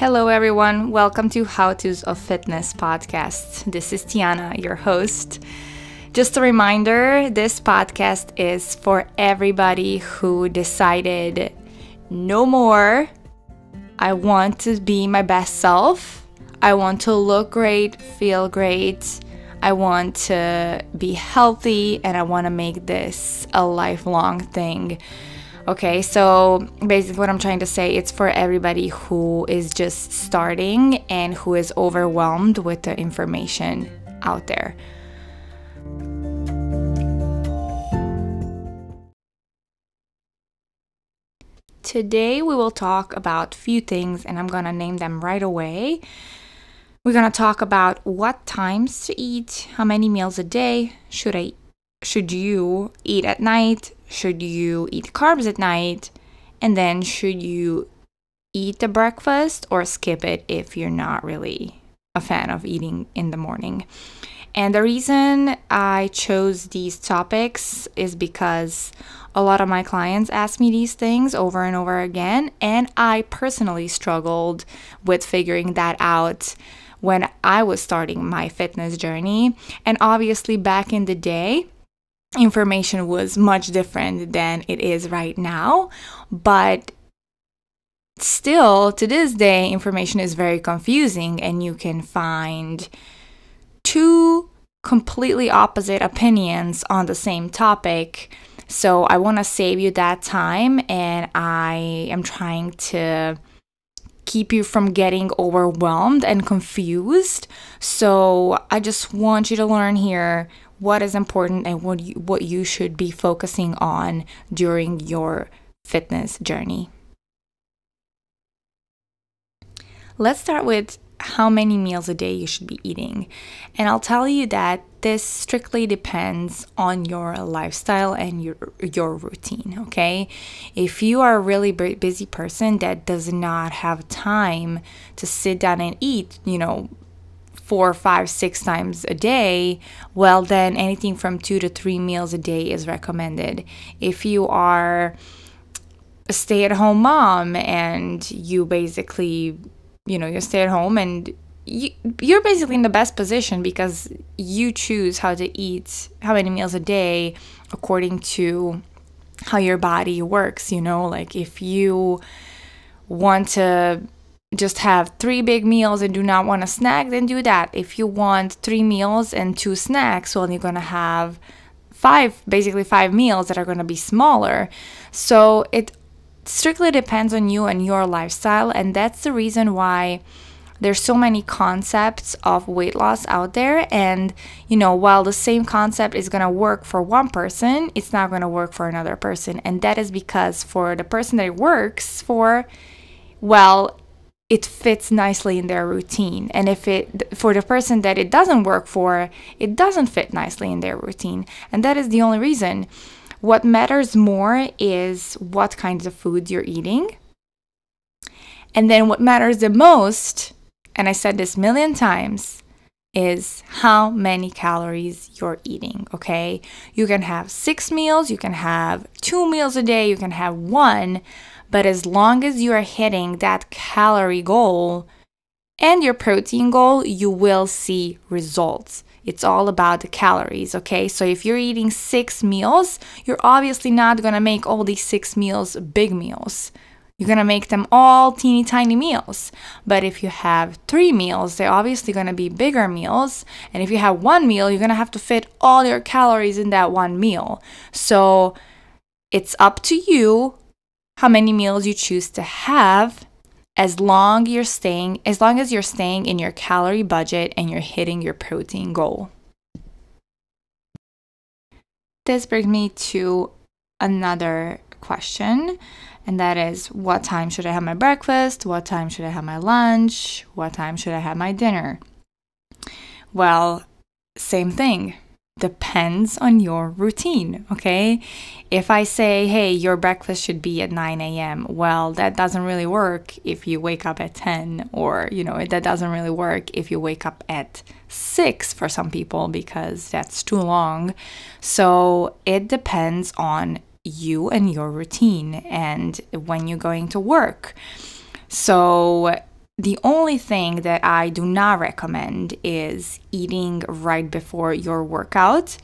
Hello, everyone. Welcome to How To's of Fitness podcast. This is Tiana, your host. Just a reminder this podcast is for everybody who decided no more. I want to be my best self. I want to look great, feel great. I want to be healthy, and I want to make this a lifelong thing. Okay, so basically, what I'm trying to say, it's for everybody who is just starting and who is overwhelmed with the information out there. Today, we will talk about few things, and I'm gonna name them right away. We're gonna talk about what times to eat, how many meals a day should I should you eat at night, should you eat carbs at night? And then should you eat the breakfast or skip it if you're not really a fan of eating in the morning? And the reason I chose these topics is because a lot of my clients ask me these things over and over again, and I personally struggled with figuring that out when I was starting my fitness journey. And obviously, back in the day, information was much different than it is right now. But still, to this day, information is very confusing, and you can find two completely opposite opinions on the same topic. So, I want to save you that time, and I am trying to keep you from getting overwhelmed and confused. So, I just want you to learn here what is important and what you, what you should be focusing on during your fitness journey. Let's start with how many meals a day you should be eating. And I'll tell you that this strictly depends on your lifestyle and your your routine, okay? If you are a really busy person that does not have time to sit down and eat, you know, four, five, six times a day, well, then anything from two to three meals a day is recommended. If you are a stay at home mom and you basically, you know, you stay at home and you, you're basically in the best position because you choose how to eat, how many meals a day according to how your body works, you know, like if you want to just have three big meals and do not want a snack, then do that. If you want three meals and two snacks, well, you're gonna have five, basically five meals that are gonna be smaller. So it strictly depends on you and your lifestyle, and that's the reason why there's so many concepts of weight loss out there and you know while the same concept is going to work for one person it's not going to work for another person and that is because for the person that it works for well it fits nicely in their routine. And if it, for the person that it doesn't work for, it doesn't fit nicely in their routine. And that is the only reason. What matters more is what kinds of foods you're eating. And then what matters the most, and I said this million times, is how many calories you're eating, okay? You can have six meals, you can have two meals a day, you can have one, but as long as you are hitting that calorie goal and your protein goal, you will see results. It's all about the calories, okay? So if you're eating six meals, you're obviously not gonna make all these six meals big meals. You're gonna make them all teeny tiny meals. But if you have three meals, they're obviously gonna be bigger meals. And if you have one meal, you're gonna have to fit all your calories in that one meal. So it's up to you how many meals you choose to have as long you're staying as long as you're staying in your calorie budget and you're hitting your protein goal. This brings me to another question and that is what time should I have my breakfast? What time should I have my lunch? What time should I have my dinner? Well, same thing depends on your routine, okay? If I say, hey, your breakfast should be at 9 a.m., well, that doesn't really work if you wake up at 10, or, you know, that doesn't really work if you wake up at 6 for some people because that's too long. So it depends on you and your routine and when you're going to work. So the only thing that I do not recommend is eating right before your workout.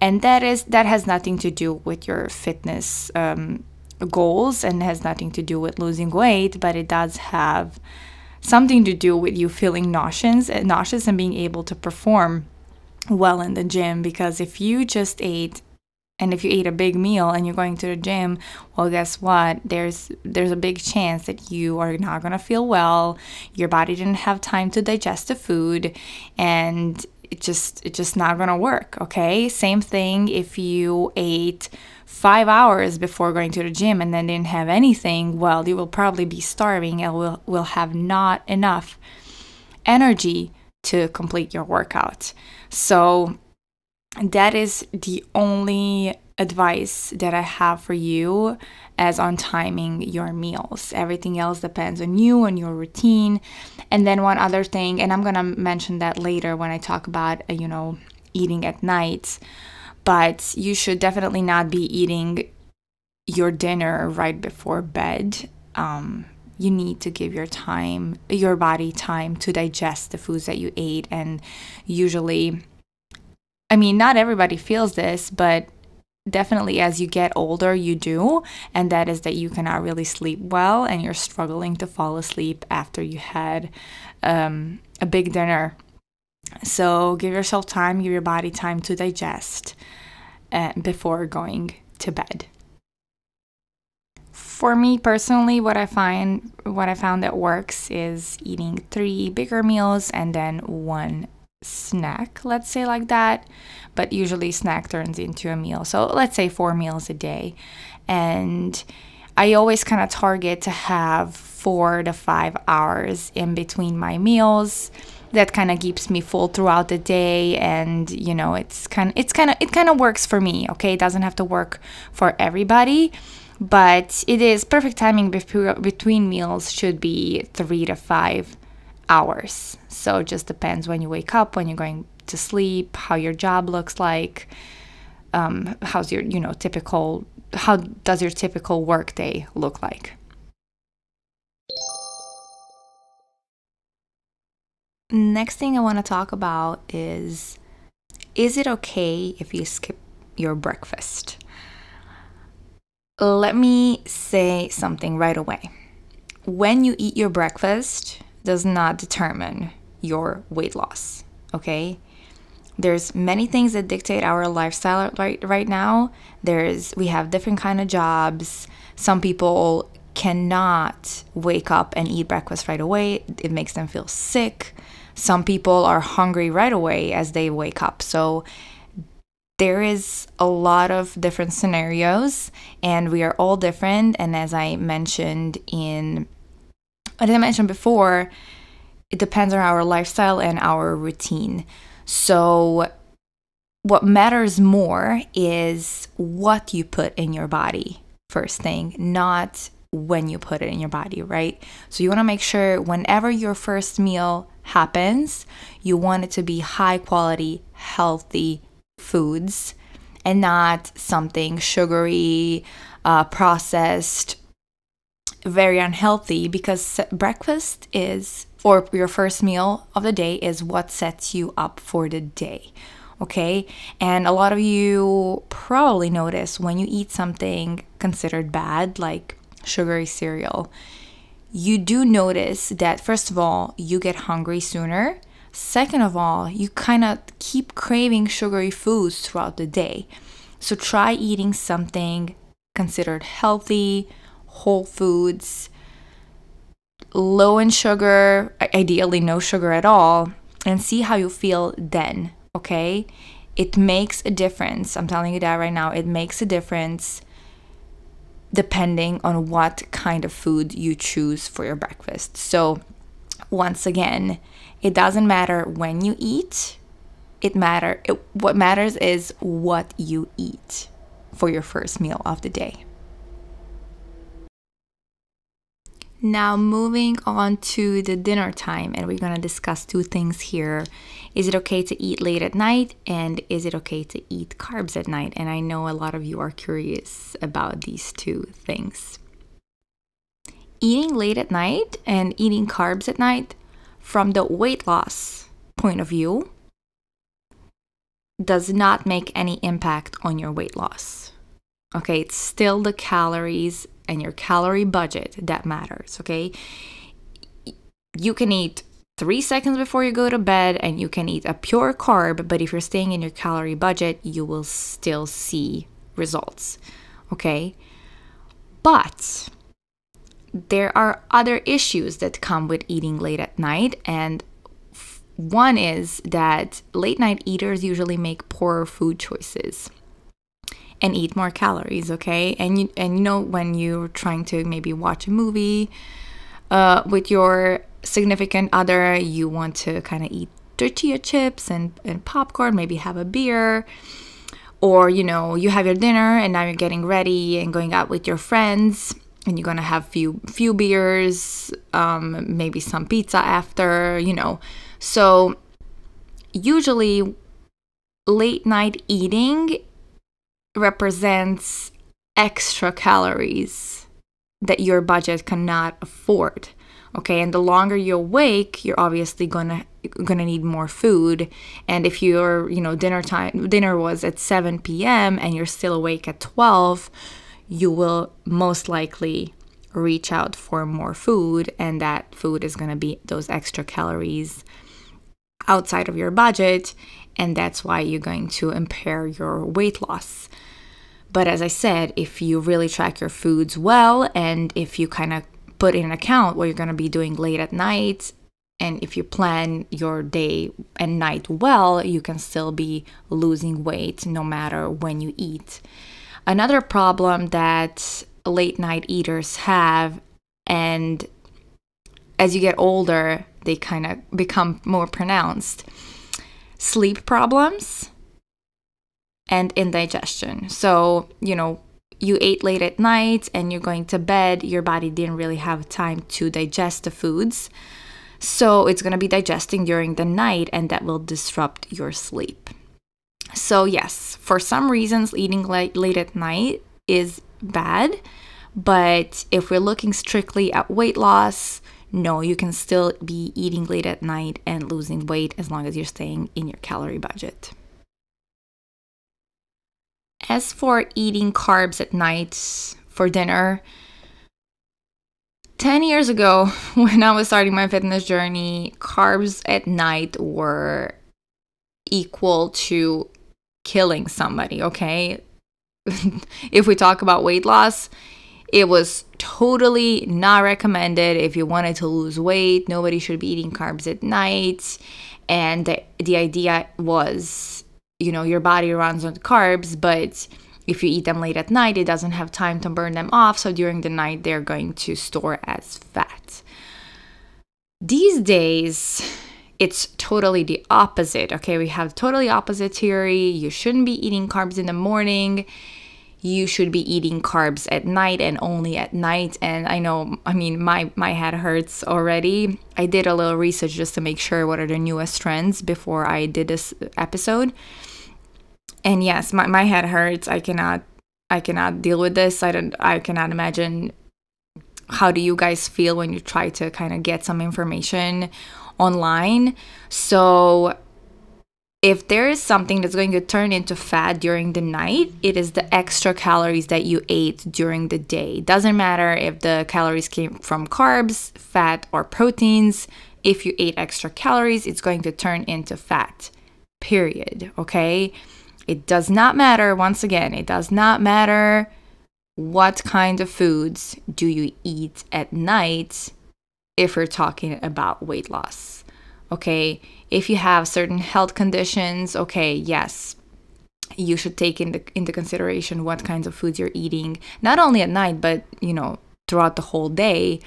And that is that has nothing to do with your fitness um, goals and has nothing to do with losing weight, but it does have something to do with you feeling nauseous, nauseous and being able to perform well in the gym. Because if you just ate and if you ate a big meal and you're going to the gym well guess what? There's there's a big chance that you are not going to feel well. Your body didn't have time to digest the food and it just it's just not going to work okay? Same thing if you ate five hours before going to the gym and then didn't have anything well you will probably be starving and will will have not enough energy to complete your workout. So that is the only advice that I have for you as on timing your meals. Everything else depends on you and your routine. And then one other thing, and I'm going to mention that later when I talk about, uh, you know, eating at night, but you should definitely not be eating your dinner right before bed. Um, you need to give your time, your body time to digest the foods that you ate. And usually, I mean, not everybody feels this, but definitely as you get older, you do. And that is that you cannot really sleep well and you're struggling to fall asleep after you had um, a big dinner. So give yourself time, give your body time to digest uh, before going to bed. For me personally, what I find what I found that works is eating three bigger meals and then one snack, let's say like that. But usually snack turns into a meal. So let's say four meals a day. And I always kind of target to have four to five hours in between my meals. That kind of keeps me full throughout the day, and you know, it's kind it's kind of it kind of works for me. Okay, it doesn't have to work for everybody, but it is perfect timing between meals should be three to five hours. So it just depends when you wake up, when you're going to sleep, how your job looks like, um, how's your, you know, typical, how does your typical work day look like? Next thing I want to talk about is is it okay if you skip your breakfast? Let me say something right away. When you eat your breakfast, does not determine your weight loss, okay? There's many things that dictate our lifestyle right right now. There's we have different kind of jobs. Some people cannot wake up and eat breakfast right away. It makes them feel sick. Some people are hungry right away as they wake up. So there is a lot of different scenarios and we are all different and as I mentioned in as I mentioned before, it depends on our lifestyle and our routine. So, what matters more is what you put in your body, first thing, not when you put it in your body, right? So, you want to make sure whenever your first meal happens, you want it to be high quality, healthy foods and not something sugary, uh, processed, very unhealthy because breakfast is, or your first meal of the day, is what sets you up for the day. Okay. And a lot of you probably notice when you eat something considered bad, like sugary cereal, you do notice that, first of all, you get hungry sooner. Second of all, you kind of keep craving sugary foods throughout the day. So try eating something considered healthy, whole foods, low in sugar, ideally no sugar at all, and see how you feel then, okay? It makes a difference. I'm telling you that right now. It makes a difference depending on what kind of food you choose for your breakfast. So, once again, it doesn't matter when you eat. It matter it, what matters is what you eat for your first meal of the day. Now, moving on to the dinner time, and we're going to discuss two things here. Is it okay to eat late at night? And is it okay to eat carbs at night? And I know a lot of you are curious about these two things. eating late at night and eating carbs at night from the weight loss point of view does not make any impact on your weight loss. Okay, it's still the calories and your calorie budget that matters. Okay, you can eat three seconds before you go to bed and you can eat a pure carb, but if you're staying in your calorie budget, you will still see results. Okay, but there are other issues that come with eating late at night and one is that late night eaters usually make poorer food choices and eat more calories, okay? And you and you know when you're trying to maybe watch a movie uh, with your significant other, you want to kind of eat tortilla chips and, and popcorn, maybe have a beer. Or, you know, you have your dinner and now you're getting ready and going out with your friends and you're gonna have few few beers, um, maybe some pizza after, you know. So usually late night eating represents extra calories that your budget cannot afford. Okay, and the longer you're awake, you're obviously gonna gonna need more food. And if your you know dinner time dinner was at 7 p.m. and you're still awake at 12, you will most likely reach out for more food, and that food is gonna be those extra calories outside of your budget, and that's why you're going to impair your weight loss. But as I said, if you really track your foods well and if you kind of put in account what you're going to be doing late at night and if you plan your day and night well, you can still be losing weight no matter when you eat. Another problem that late night eaters have, and as you get older, they kind of become more pronounced sleep problems and indigestion. So, you know, you ate late at night and you're going to bed, your body didn't really have time to digest the foods. So, it's going to be digesting during the night and that will disrupt your sleep. So, yes, for some reasons, eating late, late at night is bad. But if we're looking strictly at weight loss, no, you can still be eating late at night and losing weight as long as you're staying in your calorie budget. As for eating carbs at night for dinner, 10 years ago, when I was starting my fitness journey, carbs at night were equal to killing somebody, okay? if we talk about weight loss, it was totally not recommended. If you wanted to lose weight. Nobody should be eating carbs at night. And the, the idea was you know your body runs on carbs but if you eat them late at night it doesn't have time to burn them off. So during the night they're going to store as fat. These days it's totally the opposite okay? We have totally opposite theory. You shouldn't be eating carbs in the morning you should be eating carbs at night and only at night. And i know i mean my my head hurts already. I did a little research just to make sure what are the newest trends before i did this episode. And yes my, my head hurts. I cannot i cannot deal with this. I don't i cannot imagine how do you guys feel when you try to kind of get some information online. So if there is something that's going to turn into fat during the night, it is the extra calories that you ate during the day. Doesn't matter if the calories came from carbs, fat, or proteins. If you ate extra calories, it's going to turn into fat. Period. Okay? It does not matter, once again, it does not matter what kind of foods do you eat at night if we're talking about weight loss. Okay? if you have certain health conditions, okay, yes, you should take into into consideration what kinds of foods you're eating, not only at night, but you know, throughout the whole day.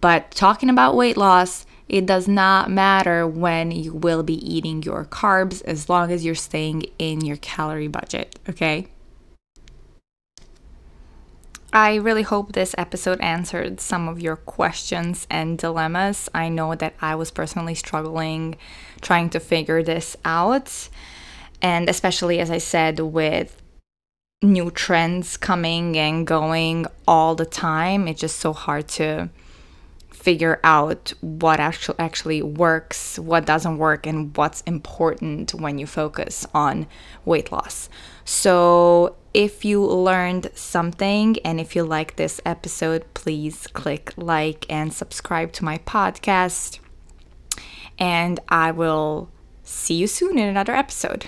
But talking about weight loss, it does not matter when you will be eating your carbs as long as you're staying in your calorie budget, okay? I really hope this episode answered some of your questions and dilemmas. I know that I was personally struggling trying to figure this out. And especially, as I said, with new trends coming and going all the time, it's just so hard to figure out what actually actually works, what doesn't work, and what's important when you focus on weight loss. So, if you learned something and if you like this episode, please click like and subscribe to my podcast. And I will see you soon in another episode.